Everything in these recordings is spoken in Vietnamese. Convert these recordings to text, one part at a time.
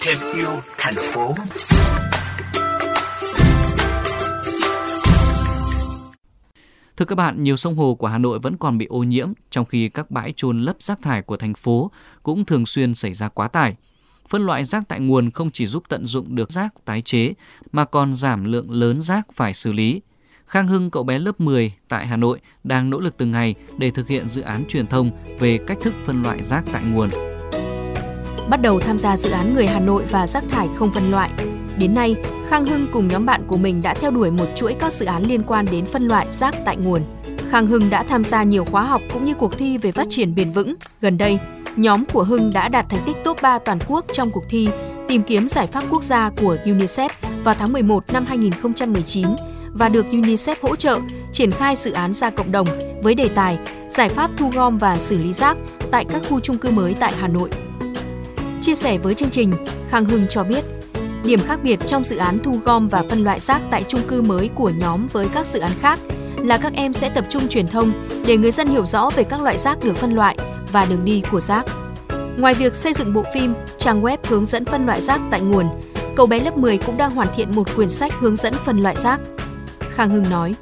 thêm yêu thành phố. Thưa các bạn, nhiều sông hồ của Hà Nội vẫn còn bị ô nhiễm, trong khi các bãi trôn lấp rác thải của thành phố cũng thường xuyên xảy ra quá tải. Phân loại rác tại nguồn không chỉ giúp tận dụng được rác tái chế, mà còn giảm lượng lớn rác phải xử lý. Khang Hưng, cậu bé lớp 10 tại Hà Nội, đang nỗ lực từng ngày để thực hiện dự án truyền thông về cách thức phân loại rác tại nguồn. Bắt đầu tham gia dự án Người Hà Nội và rác thải không phân loại. Đến nay, Khang Hưng cùng nhóm bạn của mình đã theo đuổi một chuỗi các dự án liên quan đến phân loại rác tại nguồn. Khang Hưng đã tham gia nhiều khóa học cũng như cuộc thi về phát triển bền vững. Gần đây, nhóm của Hưng đã đạt thành tích top 3 toàn quốc trong cuộc thi tìm kiếm giải pháp quốc gia của UNICEF vào tháng 11 năm 2019 và được UNICEF hỗ trợ triển khai dự án ra cộng đồng với đề tài giải pháp thu gom và xử lý rác tại các khu chung cư mới tại Hà Nội. Chia sẻ với chương trình, Khang Hưng cho biết, điểm khác biệt trong dự án thu gom và phân loại rác tại chung cư mới của nhóm với các dự án khác là các em sẽ tập trung truyền thông để người dân hiểu rõ về các loại rác được phân loại và đường đi của rác. Ngoài việc xây dựng bộ phim, trang web hướng dẫn phân loại rác tại nguồn, cậu bé lớp 10 cũng đang hoàn thiện một quyển sách hướng dẫn phân loại rác. Khang Hưng nói,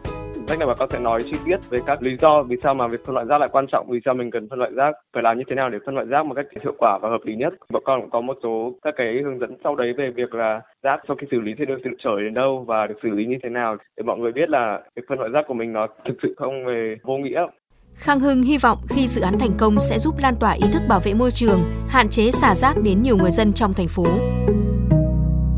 sách này bà con sẽ nói chi tiết về các lý do vì sao mà việc phân loại rác lại quan trọng, vì sao mình cần phân loại rác, phải làm như thế nào để phân loại rác một cách hiệu quả và hợp lý nhất. Bọn con cũng có một số các cái hướng dẫn sau đấy về việc là rác sau khi xử lý thì được sự trở đến đâu và được xử lý như thế nào để mọi người biết là việc phân loại rác của mình nó thực sự không về vô nghĩa. Khang Hưng hy vọng khi dự án thành công sẽ giúp lan tỏa ý thức bảo vệ môi trường, hạn chế xả rác đến nhiều người dân trong thành phố.